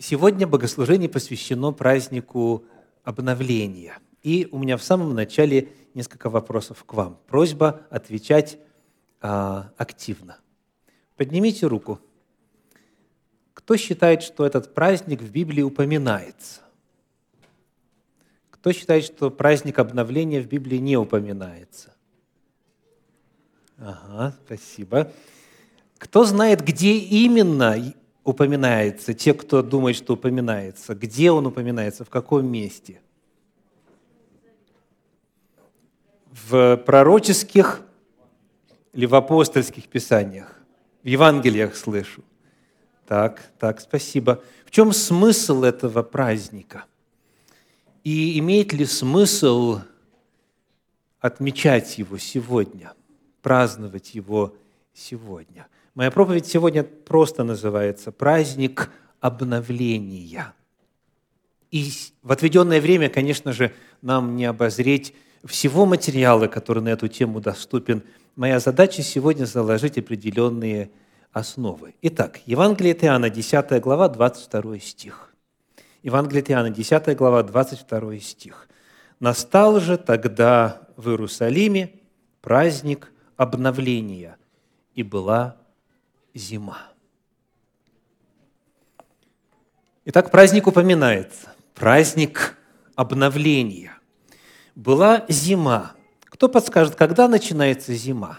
Сегодня богослужение посвящено празднику обновления. И у меня в самом начале несколько вопросов к вам. Просьба отвечать а, активно. Поднимите руку. Кто считает, что этот праздник в Библии упоминается? Кто считает, что праздник обновления в Библии не упоминается? Ага, спасибо. Кто знает, где именно упоминается, те, кто думает, что упоминается, где он упоминается, в каком месте? В пророческих или в апостольских писаниях? В Евангелиях слышу. Так, так, спасибо. В чем смысл этого праздника? И имеет ли смысл отмечать его сегодня, праздновать его сегодня? Моя проповедь сегодня просто называется «Праздник обновления». И в отведенное время, конечно же, нам не обозреть всего материала, который на эту тему доступен. Моя задача сегодня заложить определенные основы. Итак, Евангелие от Иоанна, 10 глава, 22 стих. Евангелие от Иоанна, 10 глава, 22 стих. «Настал же тогда в Иерусалиме праздник обновления, и была зима. Итак, праздник упоминается. Праздник обновления. Была зима. Кто подскажет, когда начинается зима?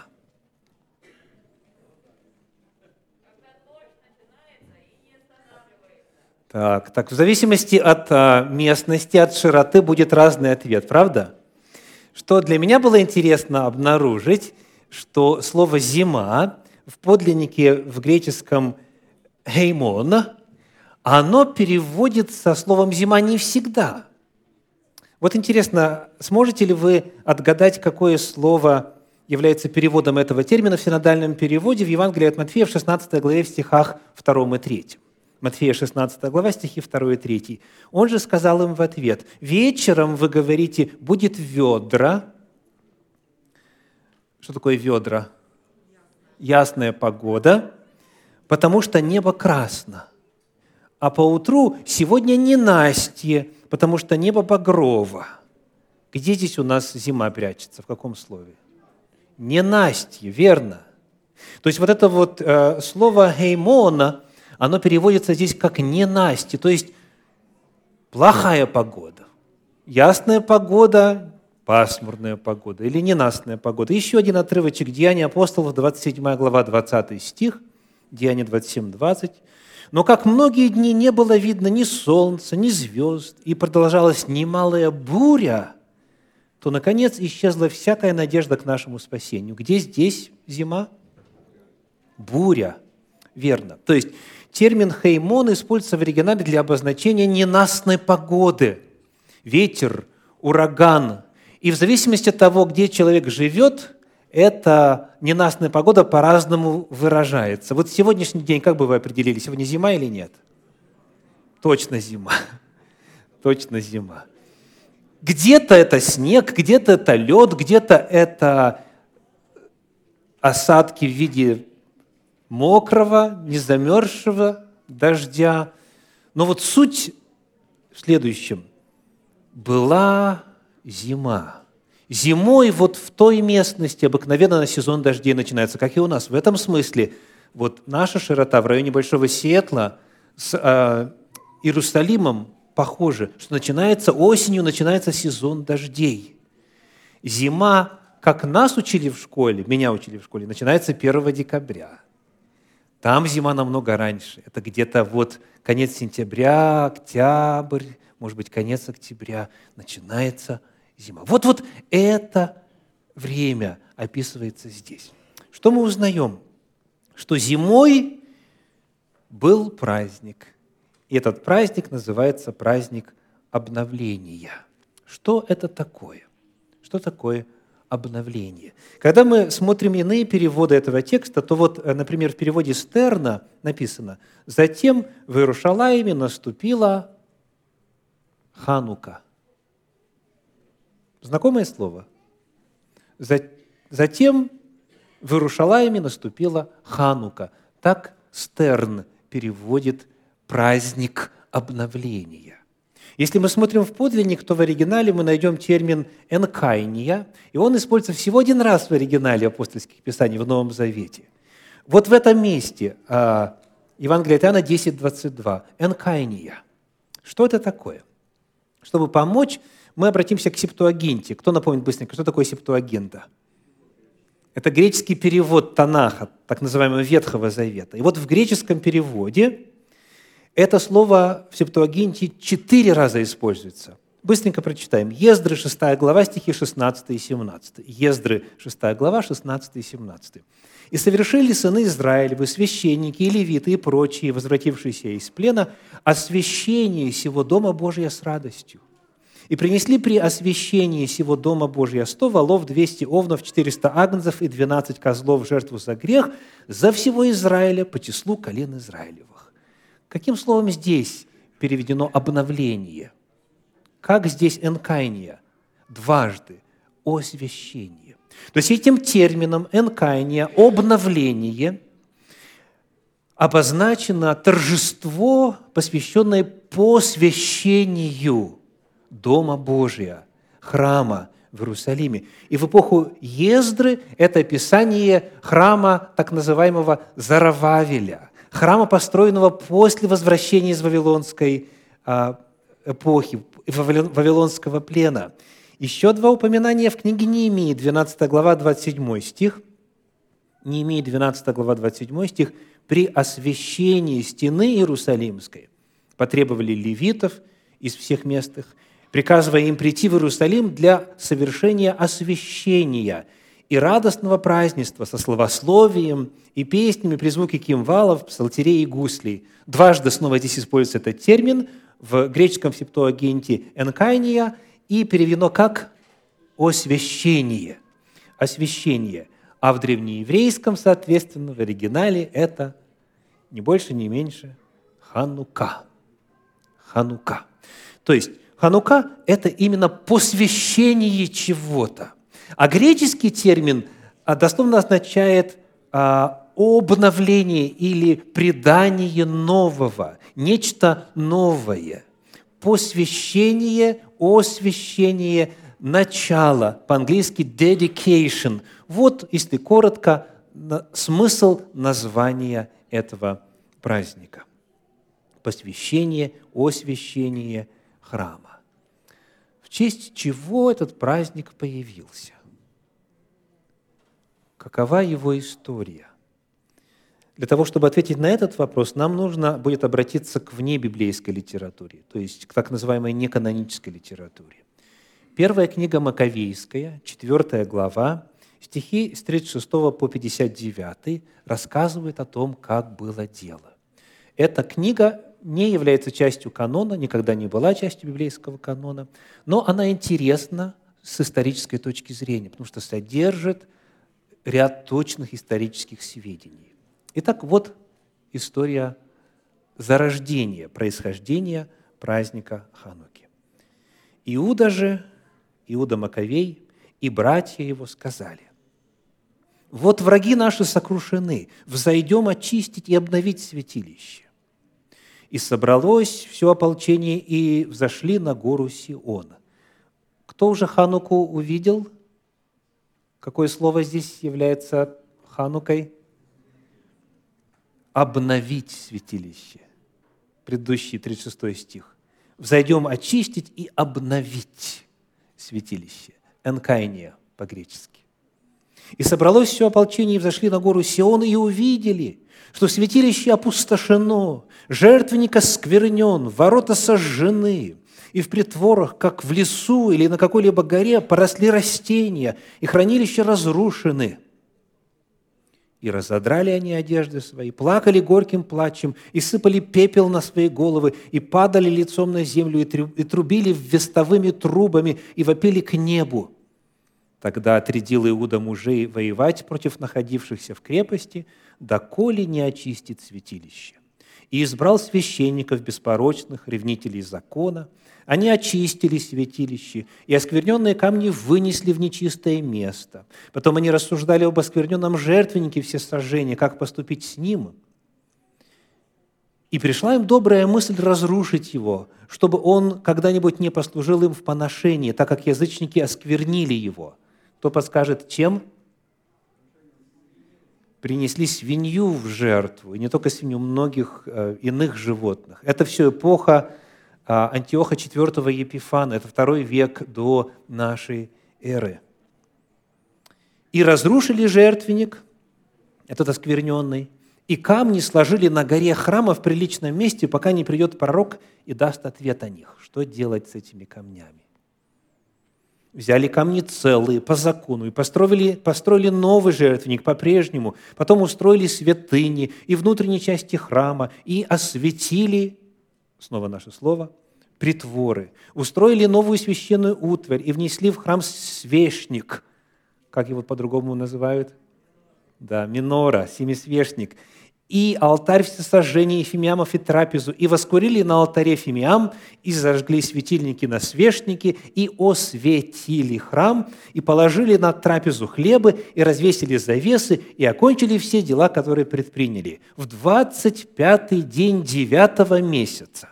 Так, так, в зависимости от а, местности, от широты будет разный ответ, правда? Что для меня было интересно обнаружить, что слово «зима» в подлиннике в греческом «хеймон», оно переводится словом «зима» не всегда. Вот интересно, сможете ли вы отгадать, какое слово является переводом этого термина в синодальном переводе в Евангелии от Матфея в 16 главе в стихах 2 и 3? Матфея 16 глава, стихи 2 и 3. Он же сказал им в ответ, «Вечером, вы говорите, будет ведра». Что такое ведра? Ясная погода, потому что небо красно. А по утру сегодня не Настя, потому что небо багрово. Где здесь у нас зима прячется? В каком слове? Не Настя, верно. То есть вот это вот э, слово «геймона», оно переводится здесь как «не Настя», то есть плохая погода. Ясная погода, пасмурная погода или ненастная погода. Еще один отрывочек Деяния апостолов, 27 глава, 20 стих, Деяния 27, 20. «Но как многие дни не было видно ни солнца, ни звезд, и продолжалась немалая буря, то, наконец, исчезла всякая надежда к нашему спасению». Где здесь зима? Буря. Верно. То есть термин «хеймон» используется в оригинале для обозначения ненастной погоды. Ветер, ураган, и в зависимости от того, где человек живет, эта ненастная погода по-разному выражается. Вот сегодняшний день, как бы вы определили, сегодня зима или нет? Точно зима. Точно зима. Где-то это снег, где-то это лед, где-то это осадки в виде мокрого, незамерзшего дождя. Но вот суть в следующем. Была зима. Зимой вот в той местности обыкновенно сезон дождей начинается, как и у нас. В этом смысле вот наша широта в районе Большого Сиэтла с э, Иерусалимом похоже, что начинается осенью, начинается сезон дождей. Зима, как нас учили в школе, меня учили в школе, начинается 1 декабря. Там зима намного раньше. Это где-то вот конец сентября, октябрь, может быть, конец октября. Начинается зима. Вот, вот это время описывается здесь. Что мы узнаем? Что зимой был праздник. И этот праздник называется праздник обновления. Что это такое? Что такое обновление? Когда мы смотрим иные переводы этого текста, то вот, э, например, в переводе Стерна написано «Затем в Иерушалаиме наступила Ханука». Знакомое слово? Затем в Иерушалайме наступила Ханука. Так Стерн переводит праздник обновления. Если мы смотрим в подлинник, то в оригинале мы найдем термин «энкайния», и он используется всего один раз в оригинале апостольских писаний в Новом Завете. Вот в этом месте а, Евангелие от Иоанна 10, 22. «Энкайния». Что это такое? Чтобы помочь, мы обратимся к септуагинте. Кто напомнит быстренько, что такое септуагинта? Это греческий перевод Танаха, так называемого Ветхого Завета. И вот в греческом переводе это слово в Септуагинте четыре раза используется. Быстренько прочитаем. Ездры, 6 глава, стихи 16 и 17. Ездры, 6 глава, 16 и 17. «И совершили сыны Израилевы, священники и левиты и прочие, возвратившиеся из плена, освящение сего Дома Божия с радостью. И принесли при освящении сего Дома Божия 100 волов, 200 овнов, 400 агнцев и 12 козлов в жертву за грех за всего Израиля по числу колен Израилев. Каким словом здесь переведено обновление? Как здесь энкайния? Дважды. Освящение. То есть этим термином энкайния, обновление, обозначено торжество, посвященное посвящению Дома Божия, храма в Иерусалиме. И в эпоху Ездры это описание храма так называемого Зарававеля – храма, построенного после возвращения из Вавилонской а, эпохи, Вавилонского плена. Еще два упоминания в книге Неемии, 12 глава, 27 стих. Неемии, 12 глава, 27 стих. «При освящении стены Иерусалимской потребовали левитов из всех местных, приказывая им прийти в Иерусалим для совершения освящения – и радостного празднества со словословием и песнями при звуке кимвалов, псалтерей и гуслей. Дважды снова здесь используется этот термин в греческом септуагенте «энкайния» и переведено как «освящение». Освящение. А в древнееврейском, соответственно, в оригинале это не больше, не меньше Ханука. Ханука. То есть Ханука – это именно посвящение чего-то – а греческий термин а, дословно означает а, обновление или предание нового, нечто новое, посвящение, освящение, начало, по-английски dedication. Вот, если коротко, смысл названия этого праздника. Посвящение, освящение храма. Честь чего этот праздник появился? Какова его история? Для того, чтобы ответить на этот вопрос, нам нужно будет обратиться к внебиблейской литературе, то есть к так называемой неканонической литературе. Первая книга Маковейская, четвертая глава, стихи с 36 по 59 рассказывают о том, как было дело. Эта книга не является частью канона, никогда не была частью библейского канона, но она интересна с исторической точки зрения, потому что содержит ряд точных исторических сведений. Итак, вот история зарождения, происхождения праздника Хануки. Иуда же, Иуда Маковей и братья его сказали, «Вот враги наши сокрушены, взойдем очистить и обновить святилище». И собралось все ополчение, и взошли на гору Сиона. Кто уже Хануку увидел – Какое слово здесь является ханукой? Обновить святилище. Предыдущий 36 стих. «Взойдем очистить и обновить святилище». Энкайния по-гречески. «И собралось все ополчение, и взошли на гору Сион, и увидели, что святилище опустошено, жертвенник сквернен, ворота сожжены, и в притворах, как в лесу или на какой-либо горе, поросли растения, и хранилища разрушены. И разодрали они одежды свои, плакали горьким плачем, и сыпали пепел на свои головы, и падали лицом на землю, и трубили вестовыми трубами, и вопили к небу. Тогда отрядил Иуда мужей воевать против находившихся в крепости, доколе не очистит святилище. И избрал священников беспорочных, ревнителей закона – они очистили святилище, и оскверненные камни вынесли в нечистое место. Потом они рассуждали об оскверненном жертвеннике все сожжения, как поступить с ним. И пришла им добрая мысль разрушить его, чтобы он когда-нибудь не послужил им в поношении, так как язычники осквернили его. Кто подскажет, чем? Принесли свинью в жертву, и не только свинью, многих э, иных животных. Это все эпоха э, Антиоха IV Епифана, это второй век до нашей эры. И разрушили жертвенник, этот оскверненный, и камни сложили на горе храма в приличном месте, пока не придет пророк и даст ответ о них. Что делать с этими камнями? Взяли камни целые по закону и построили, построили новый жертвенник по-прежнему. Потом устроили святыни и внутренней части храма и осветили, снова наше слово, притворы. Устроили новую священную утварь и внесли в храм свечник. Как его по-другому называют? Да, минора, семисвечник и алтарь всесожжения Фимиамов и трапезу, и воскурили на алтаре Фимиам, и зажгли светильники на свечники, и осветили храм, и положили на трапезу хлебы, и развесили завесы, и окончили все дела, которые предприняли. В 25-й день девятого месяца.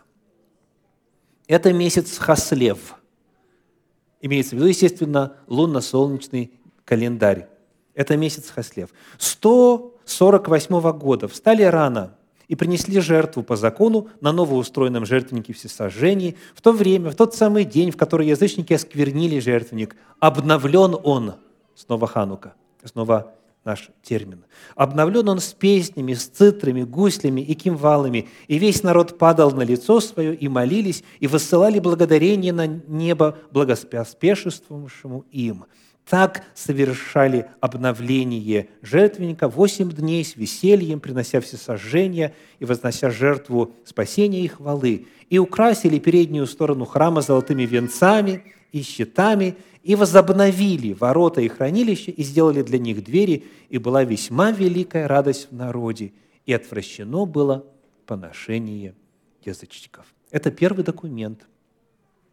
Это месяц Хаслев. Имеется в виду, естественно, лунно-солнечный календарь. Это месяц Хаслев. 100 48 года. Встали рано и принесли жертву по закону на новоустроенном жертвеннике всесожжений. В то время, в тот самый день, в который язычники осквернили жертвенник, обновлен он, снова Ханука, снова наш термин. Обновлен он с песнями, с цитрами, гуслями и кимвалами, и весь народ падал на лицо свое, и молились, и высылали благодарение на небо благоспешествовавшему им. Так совершали обновление жертвенника восемь дней с весельем, принося все сожжения и вознося жертву спасения и хвалы. И украсили переднюю сторону храма золотыми венцами и щитами, и возобновили ворота и хранилища, и сделали для них двери, и была весьма великая радость в народе, и отвращено было поношение язычников. Это первый документ,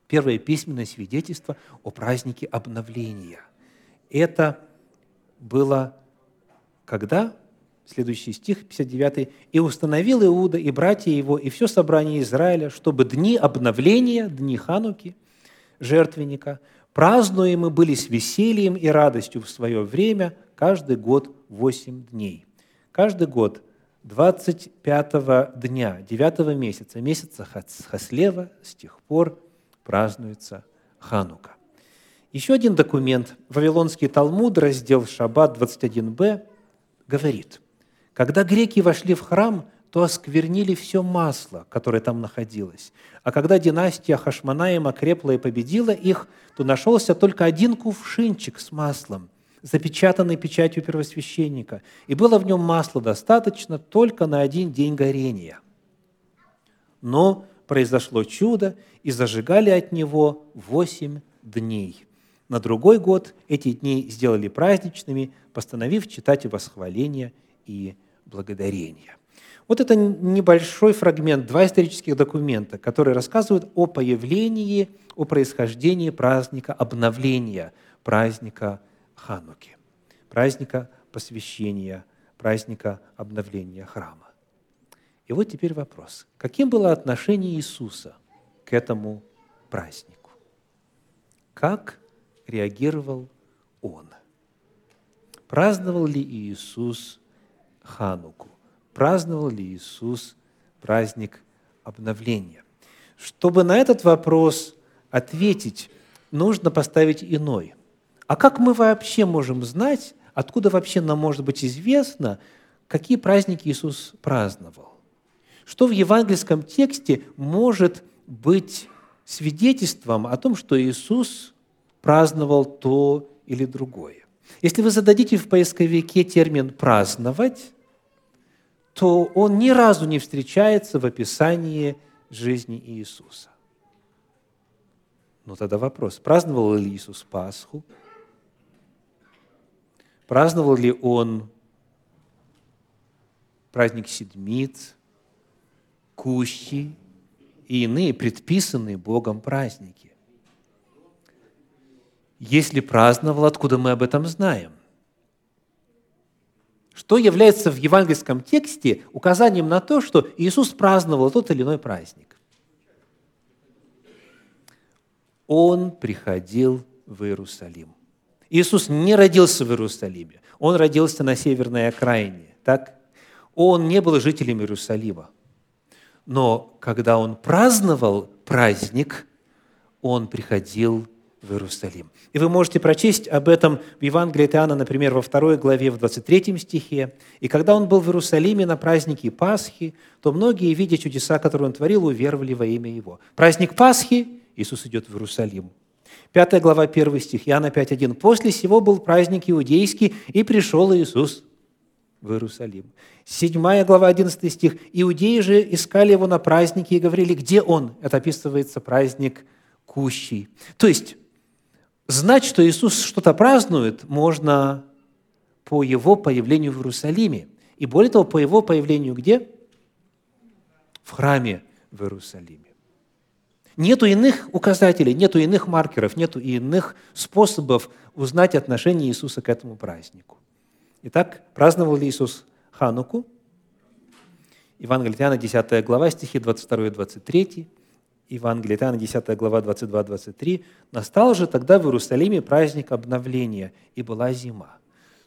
первое письменное свидетельство о празднике обновления – это было когда? Следующий стих, 59. «И установил Иуда и братья его, и все собрание Израиля, чтобы дни обновления, дни Хануки, жертвенника, празднуемы были с весельем и радостью в свое время, каждый год восемь дней». Каждый год 25 дня, 9 месяца, месяца Хаслева, с тех пор празднуется Ханука. Еще один документ, Вавилонский Талмуд, раздел Шаббат 21б, говорит, когда греки вошли в храм, то осквернили все масло, которое там находилось. А когда династия Хашманаем окрепла и победила их, то нашелся только один кувшинчик с маслом, запечатанный печатью первосвященника, и было в нем масла достаточно только на один день горения. Но произошло чудо, и зажигали от него восемь дней. На другой год эти дни сделали праздничными, постановив читать восхваления и благодарения. Вот это небольшой фрагмент, два исторических документа, которые рассказывают о появлении, о происхождении праздника обновления, праздника Хануки, праздника посвящения, праздника обновления храма. И вот теперь вопрос. Каким было отношение Иисуса к этому празднику? Как реагировал он. Праздновал ли Иисус Хануку? Праздновал ли Иисус праздник обновления? Чтобы на этот вопрос ответить, нужно поставить иной. А как мы вообще можем знать, откуда вообще нам может быть известно, какие праздники Иисус праздновал? Что в евангельском тексте может быть свидетельством о том, что Иисус праздновал то или другое. Если вы зададите в поисковике термин «праздновать», то он ни разу не встречается в описании жизни Иисуса. Ну тогда вопрос, праздновал ли Иисус Пасху? Праздновал ли Он праздник Седмиц, Кущи и иные предписанные Богом праздники? Если праздновал, откуда мы об этом знаем? Что является в евангельском тексте указанием на то, что Иисус праздновал тот или иной праздник. Он приходил в Иерусалим. Иисус не родился в Иерусалиме, Он родился на северной окраине. Так? Он не был жителем Иерусалима. Но когда Он праздновал праздник, Он приходил в Иерусалим. И вы можете прочесть об этом в Евангелии от Иоанна, например, во второй главе, в 23 стихе. «И когда он был в Иерусалиме на празднике Пасхи, то многие, видя чудеса, которые он творил, уверовали во имя его». Праздник Пасхи, Иисус идет в Иерусалим. Пятая глава, 1 стих, Иоанна 5.1. «После сего был праздник иудейский, и пришел Иисус в Иерусалим». Седьмая глава, 11 стих. «Иудеи же искали его на празднике и говорили, где он?» Это описывается праздник Кущий. То есть, знать, что Иисус что-то празднует, можно по Его появлению в Иерусалиме. И более того, по Его появлению где? В храме в Иерусалиме. Нету иных указателей, нету иных маркеров, нету иных способов узнать отношение Иисуса к этому празднику. Итак, праздновал ли Иисус Хануку? Евангелие Иоанна, 10 глава, стихи 22 и 23. Евангелие Иоанна, 10 глава, 22-23, «Настал же тогда в Иерусалиме праздник обновления, и была зима.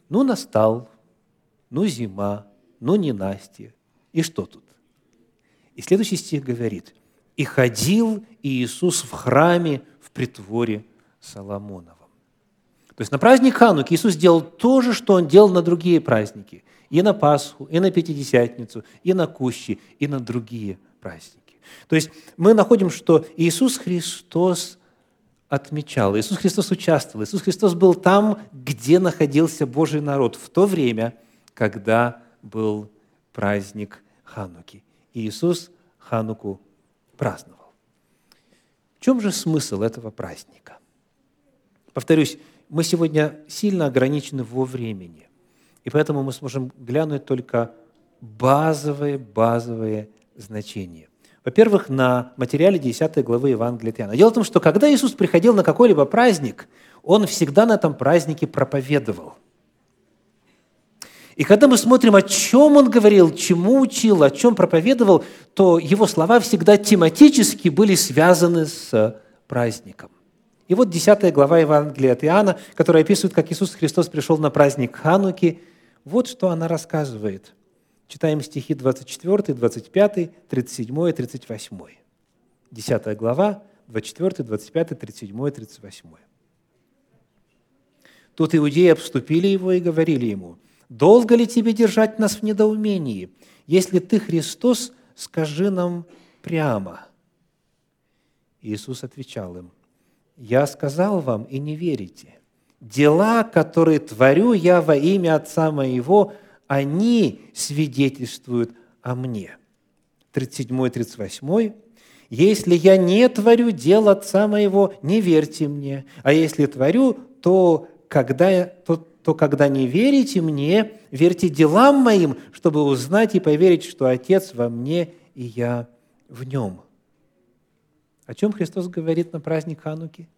Ну, настал, ну, зима, ну, не Настя. И что тут? И следующий стих говорит, «И ходил Иисус в храме в притворе Соломоновом». То есть на праздник Хануки Иисус делал то же, что Он делал на другие праздники. И на Пасху, и на Пятидесятницу, и на Кущи, и на другие праздники. То есть мы находим, что Иисус Христос отмечал, Иисус Христос участвовал, Иисус Христос был там, где находился Божий народ в то время, когда был праздник Хануки. И Иисус Хануку праздновал. В чем же смысл этого праздника? Повторюсь, мы сегодня сильно ограничены во времени, и поэтому мы сможем глянуть только базовые, базовые значения. Во-первых, на материале 10 главы Евангелия от. Дело в том, что когда Иисус приходил на какой-либо праздник, Он всегда на этом празднике проповедовал. И когда мы смотрим, о чем Он говорил, чему учил, о чем проповедовал, то Его слова всегда тематически были связаны с праздником. И вот 10 глава Евангелия от Иоанна, которая описывает, как Иисус Христос пришел на праздник Хануки, вот что она рассказывает – Читаем стихи 24, 25, 37, 38. 10 глава, 24, 25, 37, 38. Тут иудеи обступили его и говорили ему, «Долго ли тебе держать нас в недоумении? Если ты Христос, скажи нам прямо». Иисус отвечал им, «Я сказал вам, и не верите. Дела, которые творю я во имя Отца Моего – они свидетельствуют о мне. 37-38. «Если я не творю дел Отца моего, не верьте мне, а если творю, то когда, то, то когда не верите мне, верьте делам моим, чтобы узнать и поверить, что Отец во мне и я в нем». О чем Христос говорит на праздник Хануки?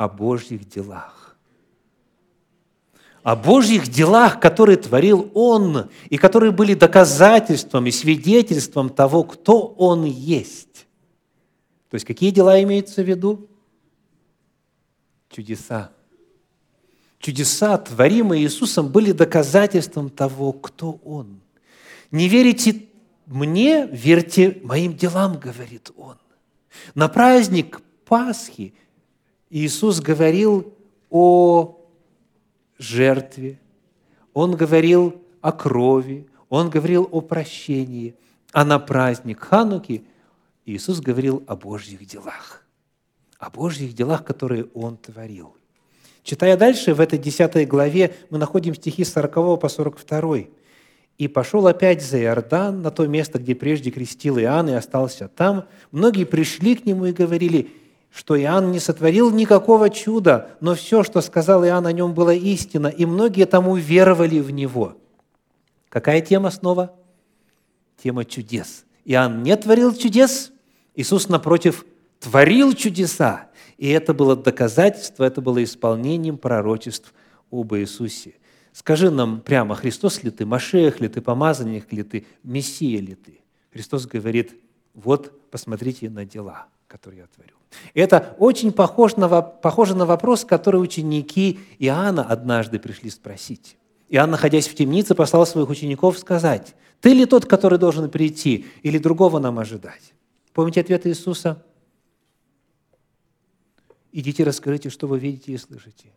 О Божьих делах. О Божьих делах, которые творил Он, и которые были доказательством и свидетельством того, кто Он есть. То есть какие дела имеются в виду? Чудеса. Чудеса, творимые Иисусом, были доказательством того, кто Он. Не верите мне, верьте моим делам, говорит Он. На праздник Пасхи Иисус говорил о жертве, Он говорил о крови, Он говорил о прощении. А на праздник Хануки Иисус говорил о Божьих делах, о Божьих делах, которые Он творил. Читая дальше, в этой 10 главе мы находим стихи с 40 по 42. «И пошел опять за Иордан, на то место, где прежде крестил Иоанн, и остался там. Многие пришли к нему и говорили, что Иоанн не сотворил никакого чуда, но все, что сказал Иоанн о нем, было истина, и многие тому веровали в него. Какая тема снова? Тема чудес. Иоанн не творил чудес, Иисус, напротив, творил чудеса. И это было доказательство, это было исполнением пророчеств об Иисусе. Скажи нам прямо, Христос ли ты, Машех ли ты, помазанник ли ты, Мессия ли ты? Христос говорит, вот посмотрите на дела, которые я творю. Это очень похоже на, похоже на вопрос, который ученики Иоанна однажды пришли спросить. Иоанн, находясь в темнице, послал своих учеников сказать, «Ты ли тот, который должен прийти, или другого нам ожидать?» Помните ответ Иисуса? «Идите, расскажите, что вы видите и слышите.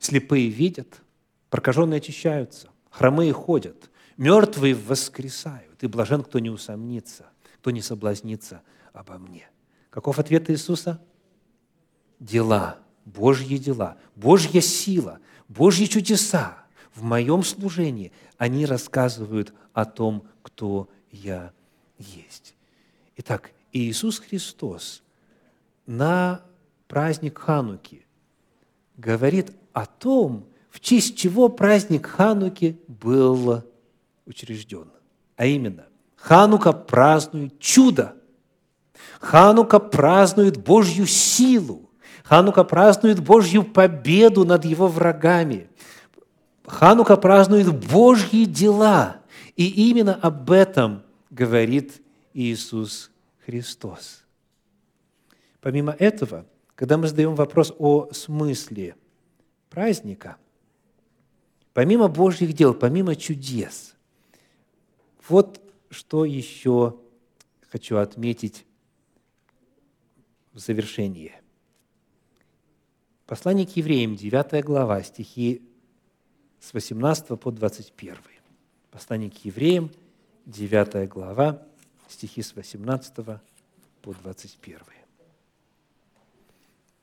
Слепые видят, прокаженные очищаются, хромые ходят, мертвые воскресают, и блажен, кто не усомнится, кто не соблазнится обо мне». Каков ответ Иисуса? Дела, Божьи дела, Божья сила, Божьи чудеса – в моем служении, они рассказывают о том, кто я есть. Итак, Иисус Христос на праздник Хануки говорит о том, в честь чего праздник Хануки был учрежден. А именно, Ханука празднует чудо. Ханука празднует Божью силу. Ханука празднует Божью победу над его врагами. Ханука празднует Божьи дела. И именно об этом говорит Иисус Христос. Помимо этого, когда мы задаем вопрос о смысле праздника, помимо Божьих дел, помимо чудес, вот что еще хочу отметить в завершении. Послание к евреям, 9 глава, стихи с 18 по 21. Послание к евреям, 9 глава, стихи с 18 по 21.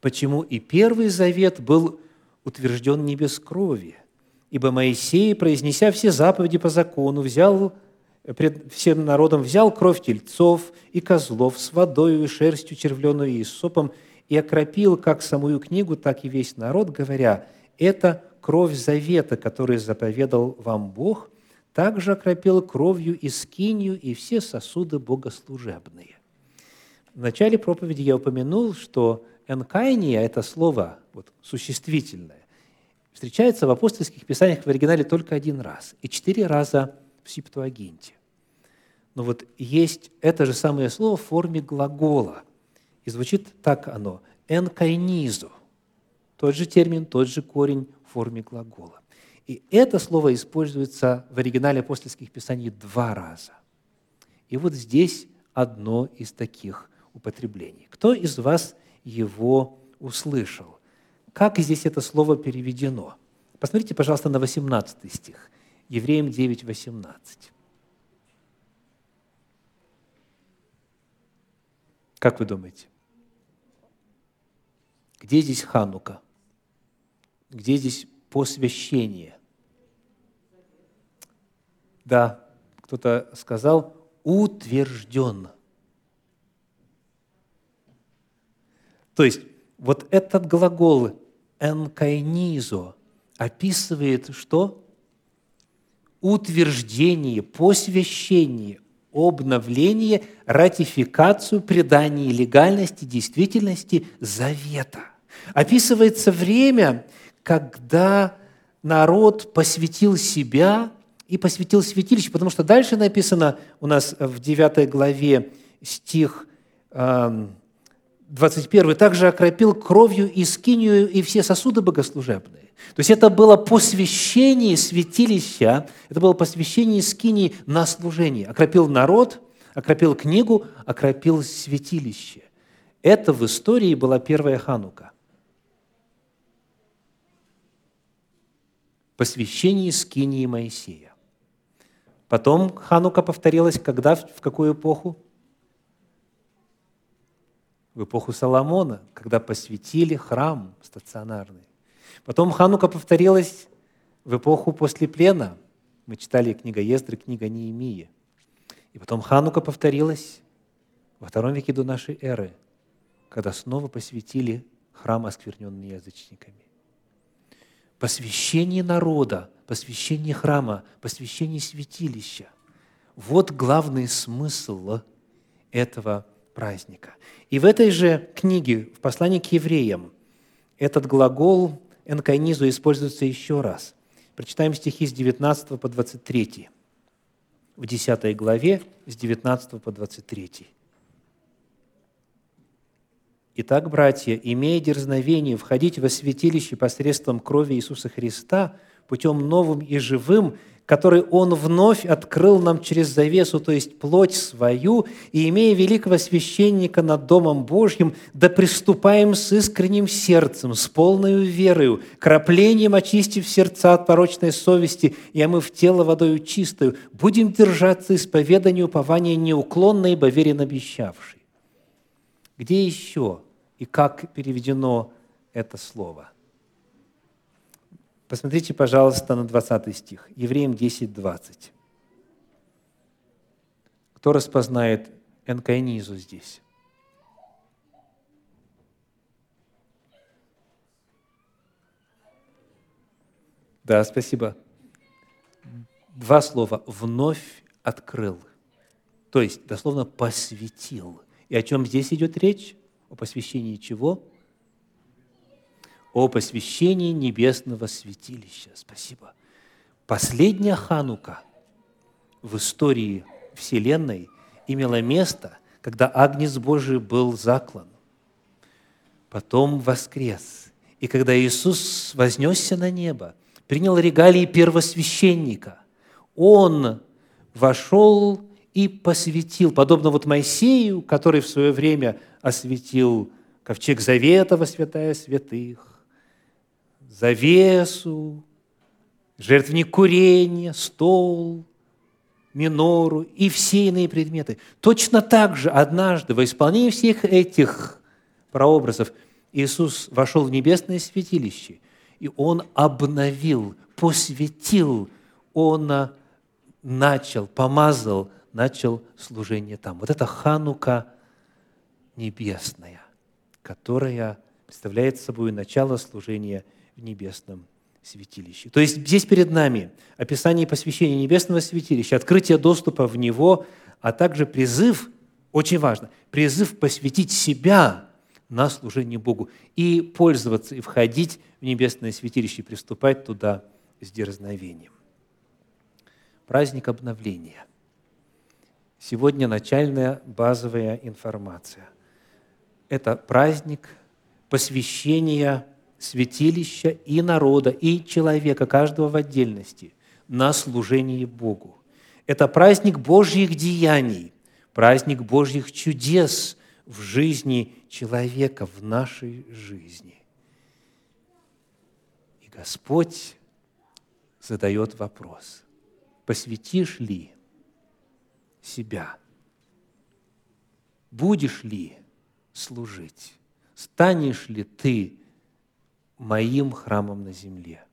Почему и Первый Завет был утвержден не без крови? Ибо Моисей, произнеся все заповеди по закону, взял пред всем народом взял кровь тельцов и козлов с водою и шерстью червленую и сопом и окропил как самую книгу, так и весь народ, говоря, это кровь завета, который заповедал вам Бог, также окропил кровью и скинью и все сосуды богослужебные. В начале проповеди я упомянул, что «энкайния» – это слово вот, существительное, встречается в апостольских писаниях в оригинале только один раз и четыре раза Септуагинте. Но вот есть это же самое слово в форме глагола. И звучит так оно – «энкайнизу». Тот же термин, тот же корень в форме глагола. И это слово используется в оригинале апостольских писаний два раза. И вот здесь одно из таких употреблений. Кто из вас его услышал? Как здесь это слово переведено? Посмотрите, пожалуйста, на 18 стих. Евреям 9, 18. Как вы думаете? Где здесь Ханука? Где здесь посвящение? Да, кто-то сказал утвержден. То есть вот этот глагол «энкайнизо» описывает что? Утверждение, посвящение, обновление, ратификацию, придание легальности, действительности завета. Описывается время, когда народ посвятил себя и посвятил святилище, потому что дальше написано у нас в 9 главе стих 21, также окропил кровью и скинию и все сосуды богослужебные. То есть это было посвящение святилища, это было посвящение скинии на служение. Окропил народ, окропил книгу, окропил святилище. Это в истории была первая ханука. Посвящение скинии Моисея. Потом ханука повторилась когда, в какую эпоху? В эпоху Соломона, когда посвятили храм стационарный. Потом Ханука повторилась в эпоху после плена. Мы читали книга Ездры, книга Неемии. И потом Ханука повторилась во втором веке до нашей эры, когда снова посвятили храм, оскверненный язычниками. Посвящение народа, посвящение храма, посвящение святилища. Вот главный смысл этого праздника. И в этой же книге, в послании к евреям, этот глагол «энкайнизу» используется еще раз. Прочитаем стихи с 19 по 23. В 10 главе с 19 по 23. Итак, братья, имея дерзновение входить во святилище посредством крови Иисуса Христа, путем новым и живым, который Он вновь открыл нам через завесу, то есть плоть свою, и имея великого священника над Домом Божьим, да приступаем с искренним сердцем, с полной верою, краплением очистив сердца от порочной совести и омыв тело водою чистою, будем держаться исповедания упования неуклонно, ибо верен обещавший. Где еще и как переведено это слово. Посмотрите, пожалуйста, на 20 стих. Евреям 10, 20. Кто распознает энкайнизу здесь? Да, спасибо. Два слова. «Вновь открыл». То есть, дословно, «посвятил». И о чем здесь идет речь? О посвящении чего? О посвящении небесного святилища. Спасибо. Последняя Ханука в истории Вселенной имела место, когда Агнец Божий был заклан, потом воскрес. И когда Иисус вознесся на небо, принял регалии первосвященника, Он вошел и посвятил, подобно вот Моисею, который в свое время осветил ковчег Завета во святая святых, завесу, жертвенник курения, стол, минору и все иные предметы. Точно так же однажды во исполнении всех этих прообразов Иисус вошел в небесное святилище, и Он обновил, посвятил, Он начал, помазал, начал служение там. Вот это Ханука – небесная, которая представляет собой начало служения в небесном святилище. То есть здесь перед нами описание посвящения небесного святилища, открытие доступа в него, а также призыв, очень важно, призыв посвятить себя на служение Богу и пользоваться, и входить в небесное святилище, и приступать туда с дерзновением. Праздник обновления. Сегодня начальная базовая информация – это праздник посвящения святилища и народа, и человека, каждого в отдельности, на служение Богу. Это праздник Божьих деяний, праздник Божьих чудес в жизни человека, в нашей жизни. И Господь задает вопрос, посвятишь ли себя? Будешь ли служить? Станешь ли ты моим храмом на земле?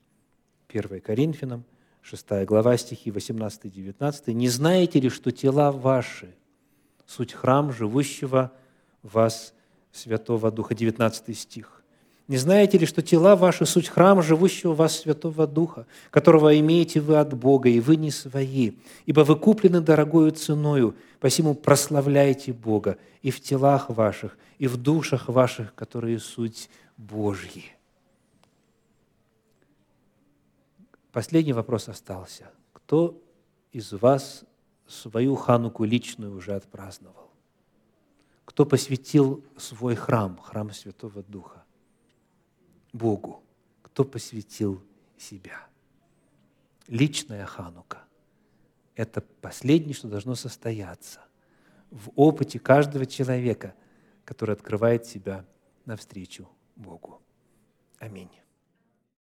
1 Коринфянам, 6 глава, стихи 18-19. «Не знаете ли, что тела ваши – суть храм живущего вас Святого Духа?» 19 стих. Не знаете ли, что тела ваши – суть храм живущего вас Святого Духа, которого имеете вы от Бога, и вы не свои, ибо вы куплены дорогою ценою, посему прославляйте Бога и в телах ваших, и в душах ваших, которые суть Божьи». Последний вопрос остался. Кто из вас свою хануку личную уже отпраздновал? Кто посвятил свой храм, храм Святого Духа? Богу, кто посвятил себя. Личная Ханука – это последнее, что должно состояться в опыте каждого человека, который открывает себя навстречу Богу. Аминь.